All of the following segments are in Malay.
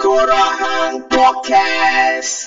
Kurahan Podcast.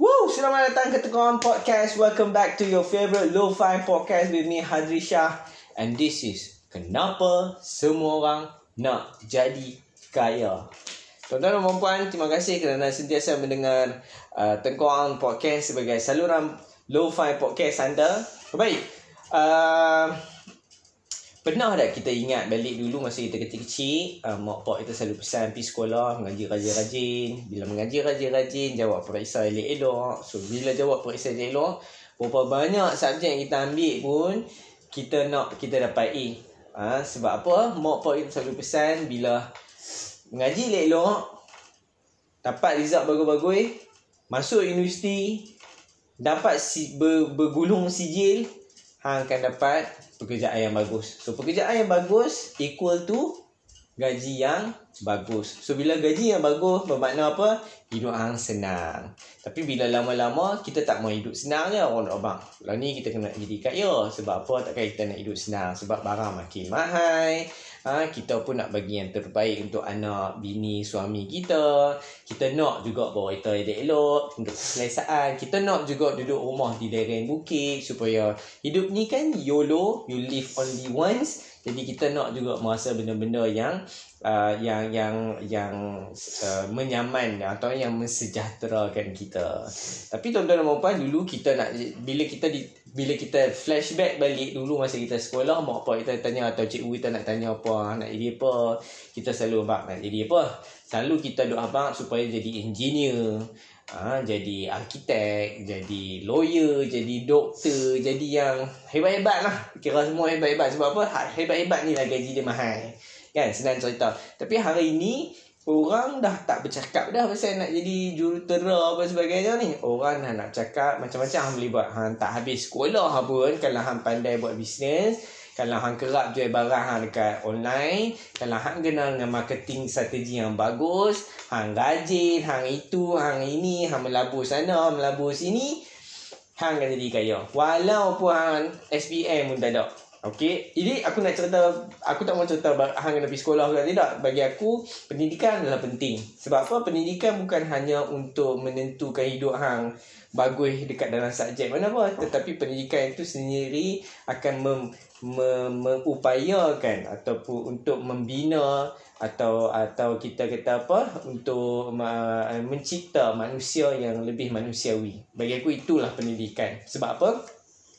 Woo! Selamat datang ke Tekuan Podcast. Welcome back to your favorite Lo-Fi Podcast with me, Hadri Shah. And this is Kenapa Semua Orang Nak Jadi Kaya. Tuan-tuan dan puan terima kasih kerana sentiasa mendengar uh, Tengkoang Podcast sebagai saluran Lo-Fi Podcast anda. Baik. Uh, Pernah tak kita ingat balik dulu masa kita kecil-kecil uh, Mak pak kita selalu pesan pergi sekolah Mengaji rajin-rajin Bila mengaji rajin-rajin Jawab periksa elok-elok. So bila jawab periksa elok Berapa banyak subjek kita ambil pun Kita nak kita dapat A. Ha, Sebab apa? Mak pak kita selalu pesan Bila mengaji elok-elok Dapat result bagus-bagus Masuk universiti Dapat si, ber, bergulung sijil Hang akan dapat pekerjaan yang bagus. So pekerjaan yang bagus equal to gaji yang bagus. So bila gaji yang bagus bermakna apa? Hidup hang senang. Tapi bila lama-lama kita tak mau hidup senang je orang abang. Lah ni kita kena jadi kaya. Sebab apa? Takkan kita nak hidup senang. Sebab barang makin mahal. Ha, kita pun nak bagi yang terbaik untuk anak, bini, suami kita. Kita nak juga bawa kereta elok-elok untuk keselesaan. Kita nak juga duduk rumah di lereng bukit supaya hidup ni kan YOLO, you live only once. Jadi kita nak juga merasa benda-benda yang uh, yang yang yang uh, menyaman atau yang mensejahterakan kita. Tapi tuan-tuan dan puan dulu kita nak bila kita di, bila kita flashback balik dulu masa kita sekolah mak pak kita tanya atau cikgu kita nak tanya apa nak jadi apa kita selalu abang nak jadi apa selalu kita doa abang supaya jadi engineer Ha, jadi arkitek, jadi lawyer, jadi doktor, jadi yang hebat-hebat lah. Kira semua hebat-hebat. Sebab apa? Ha, Hebat-hebat ni lah gaji dia mahal. Kan? Senang cerita. Tapi hari ni, orang dah tak bercakap dah pasal nak jadi jurutera apa sebagainya ni. Orang dah nak cakap macam-macam hang boleh buat. Hang tak habis sekolah pun kalau hang pandai buat bisnes. Kalau hang kerap jual barang hang dekat online, kalau hang kenal dengan marketing strategi yang bagus, hang rajin, hang itu, hang ini, hang melabur sana, melabur sini, hang akan jadi kaya. Walaupun hang SPM pun tak ada. Okey, ini aku nak cerita, aku tak mau cerita hang kena pergi sekolah ke tidak. Bagi aku, pendidikan adalah penting. Sebab apa? Pendidikan bukan hanya untuk menentukan hidup hang bagus dekat dalam subjek mana apa. Tetapi pendidikan itu sendiri akan mem, mem, mengupayakan ataupun untuk membina atau atau kita kata apa untuk uh, mencipta manusia yang lebih manusiawi. Bagi aku itulah pendidikan. Sebab apa?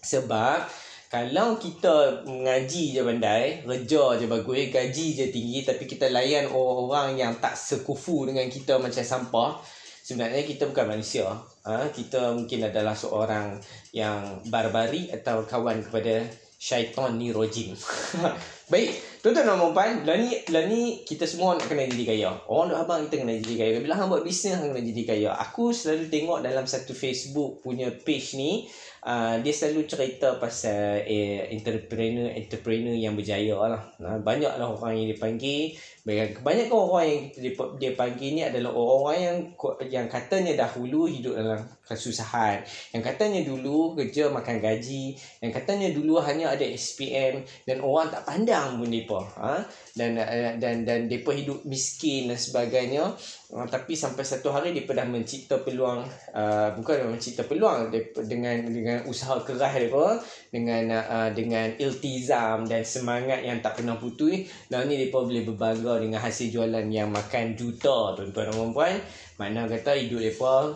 Sebab kalau kita mengaji je pandai, kerja je bagus, gaji je tinggi tapi kita layan orang-orang yang tak sekufu dengan kita macam sampah, sebenarnya kita bukan manusia. Ha? Kita mungkin adalah seorang yang barbari atau kawan kepada syaitan ni rojim. Baik, tuan-tuan dan puan, lah ni, lah ni kita semua nak kena jadi kaya. Orang nak abang kita kena jadi kaya. Bila hang buat bisnes, hang kena jadi kaya. Aku selalu tengok dalam satu Facebook punya page ni, uh, dia selalu cerita pasal eh, entrepreneur-entrepreneur yang berjaya lah. Nah, banyaklah orang yang dipanggil. Kebanyakan orang yang dia, dia panggil ni adalah orang-orang yang yang katanya dahulu hidup dalam kesusahan. Yang katanya dulu kerja makan gaji. Yang katanya dulu hanya ada SPM dan orang tak pandang pun mereka. Ha? Dan dan dan mereka hidup miskin dan sebagainya. Uh, tapi sampai satu hari dia dah mencipta peluang uh, bukan mencipta peluang depa, dengan dengan usaha keras mereka dengan uh, dengan iltizam dan semangat yang tak pernah putus dan ni depa boleh berbangga dengan hasil jualan yang makan juta tuan-tuan dan puan mana kata hidup depa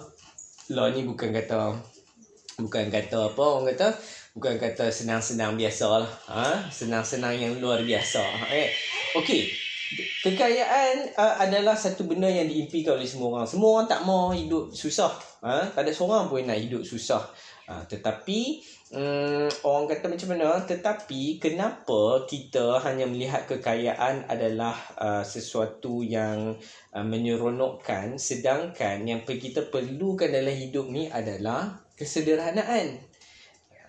lah ni bukan kata bukan kata apa orang kata bukan kata senang-senang biasa lah ha? senang-senang yang luar biasa eh? okey Kekayaan uh, adalah satu benda yang diimpikan oleh semua orang. Semua orang tak mau hidup susah. Ha? Tak ada seorang pun nak hidup susah. Ha, tetapi um, orang kata macam mana? Tetapi kenapa kita hanya melihat kekayaan adalah uh, sesuatu yang uh, menyeronokkan sedangkan yang kita perlukan dalam hidup ni adalah kesederhanaan.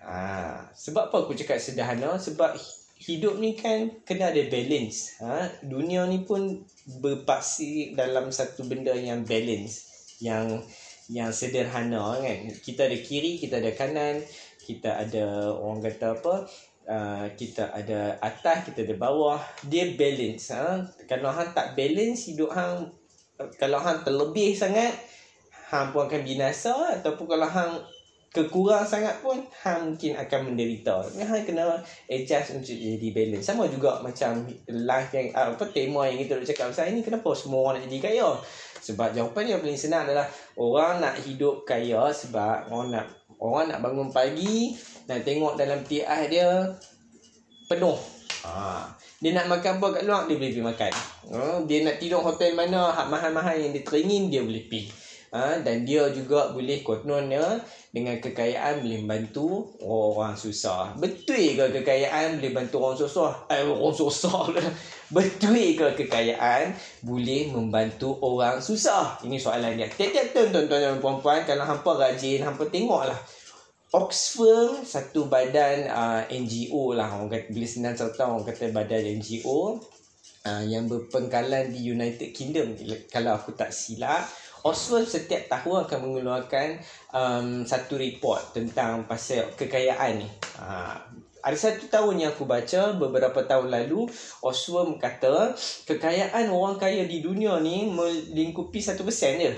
Ha, sebab apa aku cakap sederhana? Sebab hidup ni kan kena ada balance. Ha? Dunia ni pun berpaksi dalam satu benda yang balance. Yang yang sederhana kan. Kita ada kiri, kita ada kanan. Kita ada orang kata apa. Uh, kita ada atas, kita ada bawah. Dia balance. Ha? Kalau hang tak balance, hidup hang. Kalau hang terlebih sangat. Hang pun akan binasa. Ataupun kalau hang kekurang sangat pun hang mungkin akan menderita. Hang kena adjust untuk jadi balance. Sama juga macam life yang apa tema yang kita nak cakap pasal ini kenapa semua orang nak jadi kaya? Sebab jawapan yang paling senang adalah orang nak hidup kaya sebab orang nak orang nak bangun pagi nak tengok dalam TI dia penuh. Ha. Dia nak makan apa kat luar dia boleh pergi makan. Ha. Dia nak tidur hotel mana hak mahal-mahal yang dia teringin dia boleh pergi. Ha, dan dia juga boleh kononnya dengan kekayaan boleh membantu orang susah. Betul ke kekayaan boleh bantu orang susah? Eh, orang susah lah. Betul ke kekayaan boleh membantu orang susah? Ini soalan dia. Tiap-tiap tuan-tuan dan puan-puan kalau hampa rajin, hampa tengoklah. Oxfam satu badan uh, NGO lah orang kata bila senang tahu orang kata badan NGO uh, yang berpengkalan di United Kingdom kalau aku tak silap Oswald setiap tahun akan mengeluarkan um, satu report tentang pasal kekayaan ni. Ha, ada satu tahun yang aku baca beberapa tahun lalu Oswald kata kekayaan orang kaya di dunia ni melingkupi satu persen je.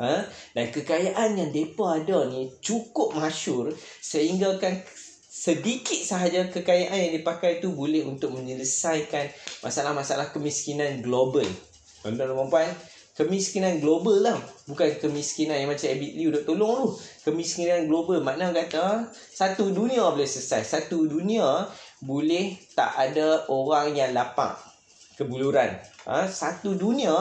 Ha? Dan kekayaan yang mereka ada ni cukup masyur sehingga kan sedikit sahaja kekayaan yang dipakai tu boleh untuk menyelesaikan masalah-masalah kemiskinan global. Tuan-tuan dan puan-puan, kemiskinan global lah. Bukan kemiskinan yang macam Abid Liu duk tolong tu. Kemiskinan global. Makna kata satu dunia boleh selesai. Satu dunia boleh tak ada orang yang lapang. Kebuluran ha? satu dunia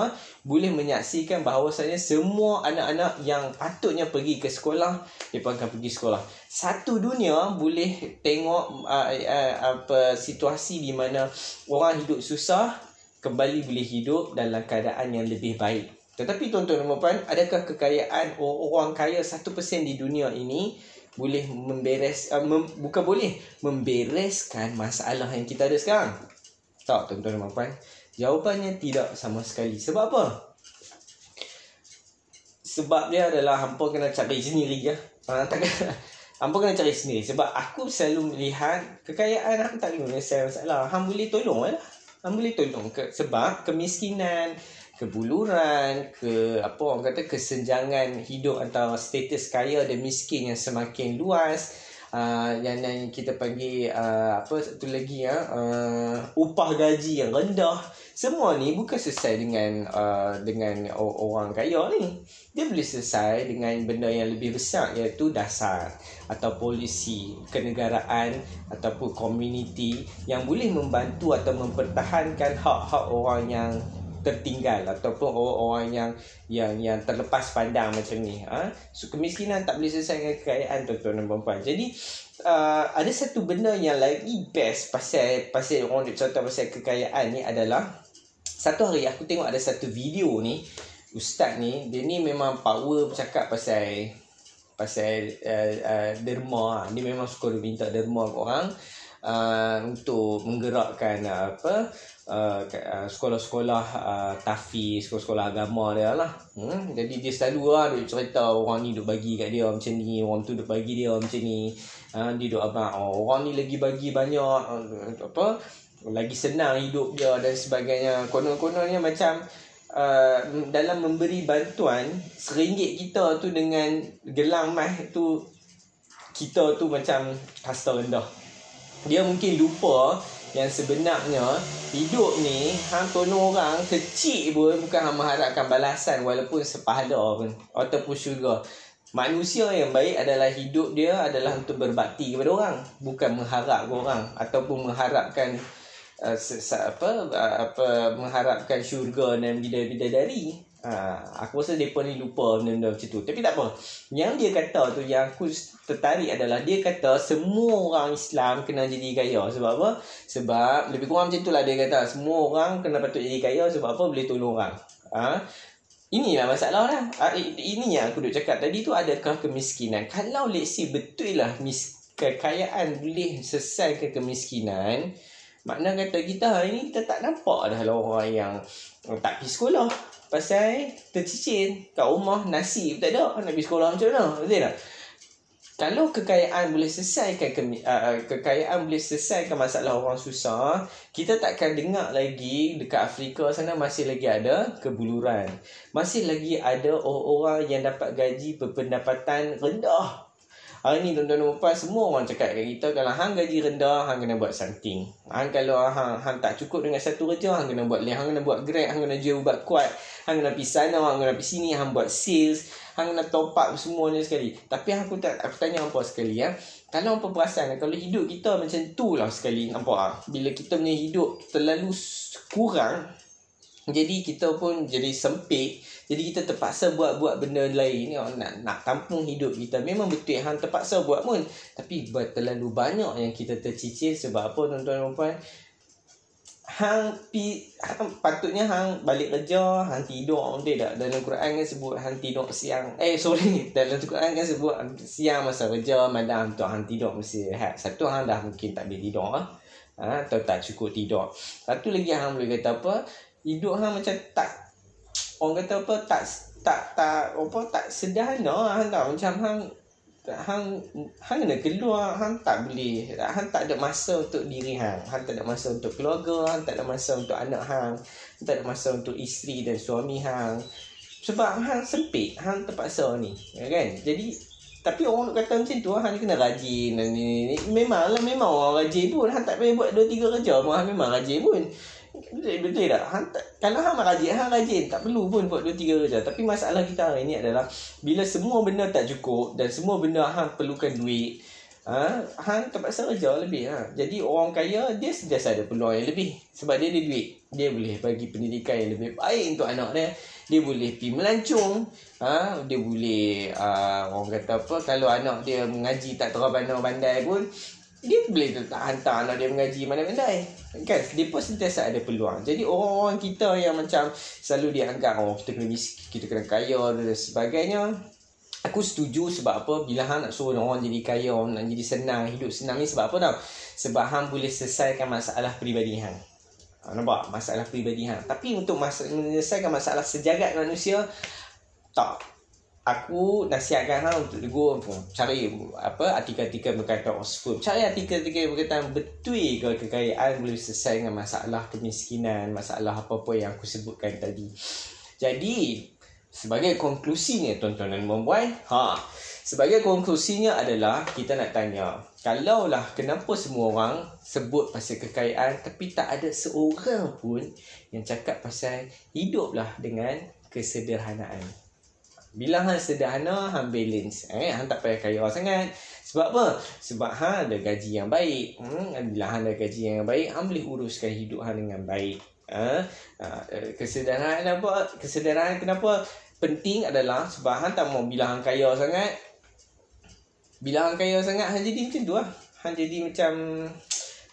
boleh menyaksikan bahawasanya semua anak-anak yang patutnya pergi ke sekolah mereka akan pergi sekolah. Satu dunia boleh tengok uh, uh, apa situasi di mana orang hidup susah kembali boleh hidup dalam keadaan yang lebih baik. Tetapi tuan-tuan dan puan adakah kekayaan orang kaya 1% di dunia ini boleh memberes uh, mem, bukan boleh membereskan masalah yang kita ada sekarang? Tak, tuan-tuan dan puan Jawapannya tidak sama sekali. Sebab apa? Sebab dia adalah hampa kena cari sendiri ya. Ha, tak Hampa kena cari sendiri Sebab aku selalu melihat Kekayaan Hampa tak kena masalah Hampa boleh tolong lah Hang boleh tolong ke sebab kemiskinan, kebuluran, ke apa orang kata kesenjangan hidup antara status kaya dan miskin yang semakin luas. Uh, yang, yang kita panggil uh, apa satu lagi ya uh, upah gaji yang rendah. Semua ni bukan selesai dengan uh, dengan orang kaya ni. Dia boleh selesai dengan benda yang lebih besar iaitu dasar atau polisi kenegaraan ataupun komuniti yang boleh membantu atau mempertahankan hak-hak orang yang tertinggal ataupun orang-orang yang yang yang terlepas pandang macam ni. Ha? so kemiskinan tak boleh selesai dengan kekayaan tuan-tuan dan puan jadi uh, ada satu benda yang lagi best pasal pasal orang duk cerita pasal kekayaan ni adalah satu hari aku tengok ada satu video ni ustaz ni dia ni memang power bercakap pasal pasal uh, uh, derma. Dia memang suka minta derma ke orang uh, untuk menggerakkan uh, apa uh, uh, sekolah-sekolah uh, tafi, sekolah-sekolah agama dia lah. Hmm? Jadi dia selalu lah dia cerita orang ni duk bagi kat dia macam ni, orang tu duk bagi dia macam ni. Uh, dia duk apa, oh, orang ni lagi bagi banyak uh, apa lagi senang hidup dia dan sebagainya. Konon-kononnya macam uh, dalam memberi bantuan seringgit kita tu dengan gelang mah tu kita tu macam kasta rendah dia mungkin lupa yang sebenarnya hidup ni hang tolong orang kecil pun bukan hang mengharapkan balasan walaupun sepahala pun ataupun syurga. Manusia yang baik adalah hidup dia adalah untuk berbakti kepada orang bukan mengharap orang ataupun mengharapkan uh, apa uh, apa mengharapkan syurga dan bidadari Ha, aku rasa mereka ni lupa benda-benda macam tu. Tapi tak apa. Yang dia kata tu, yang aku tertarik adalah dia kata semua orang Islam kena jadi kaya. Sebab apa? Sebab lebih kurang macam tu lah dia kata. Semua orang kena patut jadi kaya sebab apa? Boleh tolong orang. Ha? Inilah masalah lah. Ha, ini yang aku duk cakap tadi tu adakah kemiskinan. Kalau let's say betul lah mis- kekayaan boleh selesaikan kemiskinan, makna kata kita hari ni kita tak nampak dah lah orang yang tak pergi sekolah. Pasal tercicir kat rumah nasi tak? Ada nak pergi sekolah macam mana? Betul tak? Kalau kekayaan boleh selesaikan ke, uh, kekayaan boleh selesaikan masalah orang susah kita takkan dengar lagi dekat Afrika sana masih lagi ada kebuluran masih lagi ada orang-orang yang dapat gaji berpendapatan rendah Hari ni tuan-tuan puan semua orang cakap kat kita kalau hang gaji rendah hang kena buat something. Hang kalau hang hang tak cukup dengan satu kerja hang kena buat lain, hang kena buat grab, hang kena jual ubat kuat, hang kena pergi sana, hang kena pergi sini, hang buat sales, hang kena top up semua ni sekali. Tapi aku tak aku tanya apa sekali ya. Kalau apa perasan kalau hidup kita macam tu lah sekali nampak ah. Bila kita punya hidup terlalu kurang jadi kita pun jadi sempit jadi kita terpaksa buat-buat benda lain ni nak nak tampung hidup kita. Memang betul hang terpaksa buat pun. Tapi terlalu banyak yang kita tercicir sebab apa tuan-tuan dan puan? Hang pi hang, patutnya hang balik kerja, hang tidur betul tak? Dalam Quran kan sebut hang tidur siang. Eh sorry, dalam Quran kan sebut siang masa kerja, malam tu hang tidur mesti rehat. Satu hang dah mungkin tak boleh tidur. Ha, atau tak cukup tidur. Satu lagi hang boleh kata apa? Hidup hang macam tak orang kata apa tak tak tak apa tak sederhana hang tahu. Macam hang hang hang kena keluar hang tak boleh hang tak ada masa untuk diri hang. Hang tak ada masa untuk keluarga hang tak ada masa untuk anak hang hang tak ada masa untuk isteri dan suami hang. Sebab hang sempit hang terpaksa ni ya kan? Jadi tapi orang kata macam tu hang kena rajin dan ni, ni. memanglah memang orang rajin pun. Hang tak boleh buat 2 3 kerja pun hang memang rajin pun Betul, tak? Hang tak? Kalau hang rajin, hang rajin. Tak perlu pun buat dua tiga kerja. Tapi masalah kita hari ni adalah bila semua benda tak cukup dan semua benda hang perlukan duit, ha, hang terpaksa kerja lebih. Ha. Jadi orang kaya, dia sentiasa ada peluang yang lebih. Sebab dia ada duit. Dia boleh bagi pendidikan yang lebih baik untuk anak dia. Dia boleh pergi melancong. Ha, dia boleh, uh, orang kata apa, kalau anak dia mengaji tak terlalu pandai pun, dia boleh tak hantar anak dia mengaji mana pandai kan dia pun sentiasa ada peluang. Jadi orang-orang kita yang macam selalu dianggap oh kita kena miskin kita kena kaya dan sebagainya. Aku setuju sebab apa? Bila hang nak suruh orang jadi kaya nak jadi senang hidup senang ni sebab apa tau? Sebab hang boleh selesaikan masalah peribadi hang ha, nampak? Masalah peribadi hang tapi untuk mas- menyelesaikan masalah sejagat manusia tak aku nasihatkan hang untuk go cari apa artikel-artikel berkaitan Oxford. Cari artikel-artikel berkaitan betul ke kekayaan boleh selesai dengan masalah kemiskinan, masalah apa-apa yang aku sebutkan tadi. Jadi, sebagai konklusinya tuan-tuan dan puan-puan, ha, sebagai konklusinya adalah kita nak tanya, kalaulah kenapa semua orang sebut pasal kekayaan tapi tak ada seorang pun yang cakap pasal hiduplah dengan kesederhanaan. Bila hang sederhana, hang balance. Eh, hang tak payah kaya sangat. Sebab apa? Sebab hang ada gaji yang baik. Hmm, bila hang ada gaji yang baik, hang boleh uruskan hidup hang dengan baik. Ha? Kesederhanaan apa? Kesederhanaan kenapa penting adalah sebab hang tak mau bila hang kaya sangat. Bila hang kaya sangat, hang jadi macam tu lah. Hang jadi macam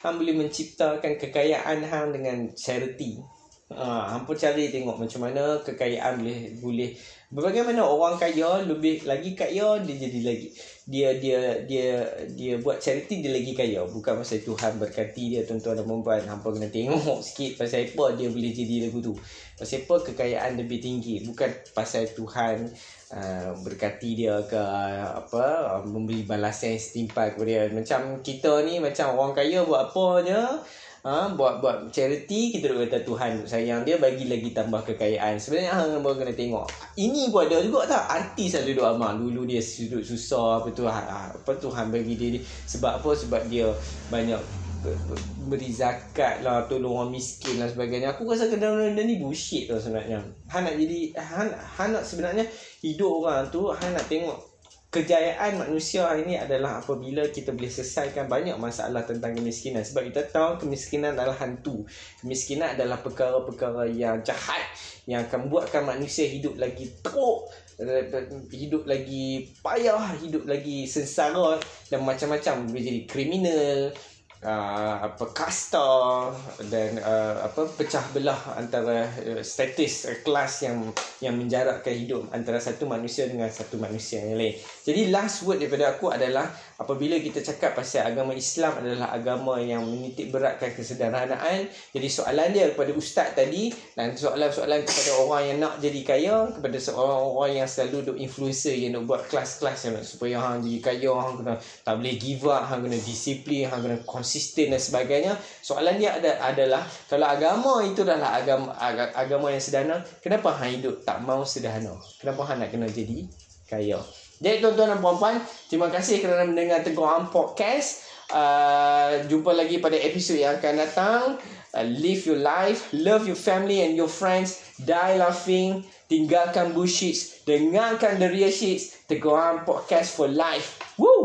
hang boleh menciptakan kekayaan hang dengan charity. Ha, hang pun cari tengok macam mana kekayaan boleh boleh. Bagaimana orang kaya lebih lagi kaya dia jadi lagi. Dia dia dia dia buat charity dia lagi kaya. Bukan pasal Tuhan berkati dia tuan-tuan dan puan-puan. Hampa kena tengok sikit pasal apa dia boleh jadi lagu tu. Pasal apa kekayaan lebih tinggi. Bukan pasal Tuhan uh, berkati dia ke apa memberi balasan setimpal kepada dia. Macam kita ni macam orang kaya buat apa je ha, buat buat charity kita duk kata Tuhan sayang dia bagi lagi tambah kekayaan. Sebenarnya hang pun kena tengok. Ini pun ada juga tak? Artis ada duk amal dulu dia sudut susah apa tu ha, apa Tuhan bagi dia sebab apa? Sebab dia banyak beri zakat lah tolong orang miskin dan sebagainya. Aku rasa kena ni bullshit tau sebenarnya. Han nak jadi han, han nak sebenarnya hidup orang tu han nak tengok kejayaan manusia hari ini adalah apabila kita boleh selesaikan banyak masalah tentang kemiskinan. Sebab kita tahu kemiskinan adalah hantu. Kemiskinan adalah perkara-perkara yang jahat yang akan buatkan manusia hidup lagi teruk hidup lagi payah hidup lagi sengsara dan macam-macam. Boleh jadi kriminal uh, apa kasta dan uh, apa pecah belah antara uh, status uh, kelas yang yang menjarakkan hidup antara satu manusia dengan satu manusia yang lain. Jadi last word daripada aku adalah apabila kita cakap pasal agama Islam adalah agama yang menitik beratkan kesederhanaan. Jadi soalan dia kepada ustaz tadi dan soalan-soalan kepada orang yang nak jadi kaya, kepada seorang orang yang selalu duk influencer yang nak buat kelas-kelas yang nak supaya hang jadi kaya, hang kena tak boleh give up, hang kena disiplin, hang kena konsisten dan sebagainya. Soalan dia ada adalah kalau agama itu adalah agama agama yang sederhana, kenapa hang hidup tak mau sederhana? Kenapa hang nak kena jadi kaya? Jadi tuan-tuan dan puan-puan, terima kasih kerana mendengar Tegur Am Podcast. Uh, jumpa lagi pada episod yang akan datang. Uh, live your life, love your family and your friends, die laughing, tinggalkan bullshit, dengarkan the real shit. Tegur Am Podcast for life. Woo!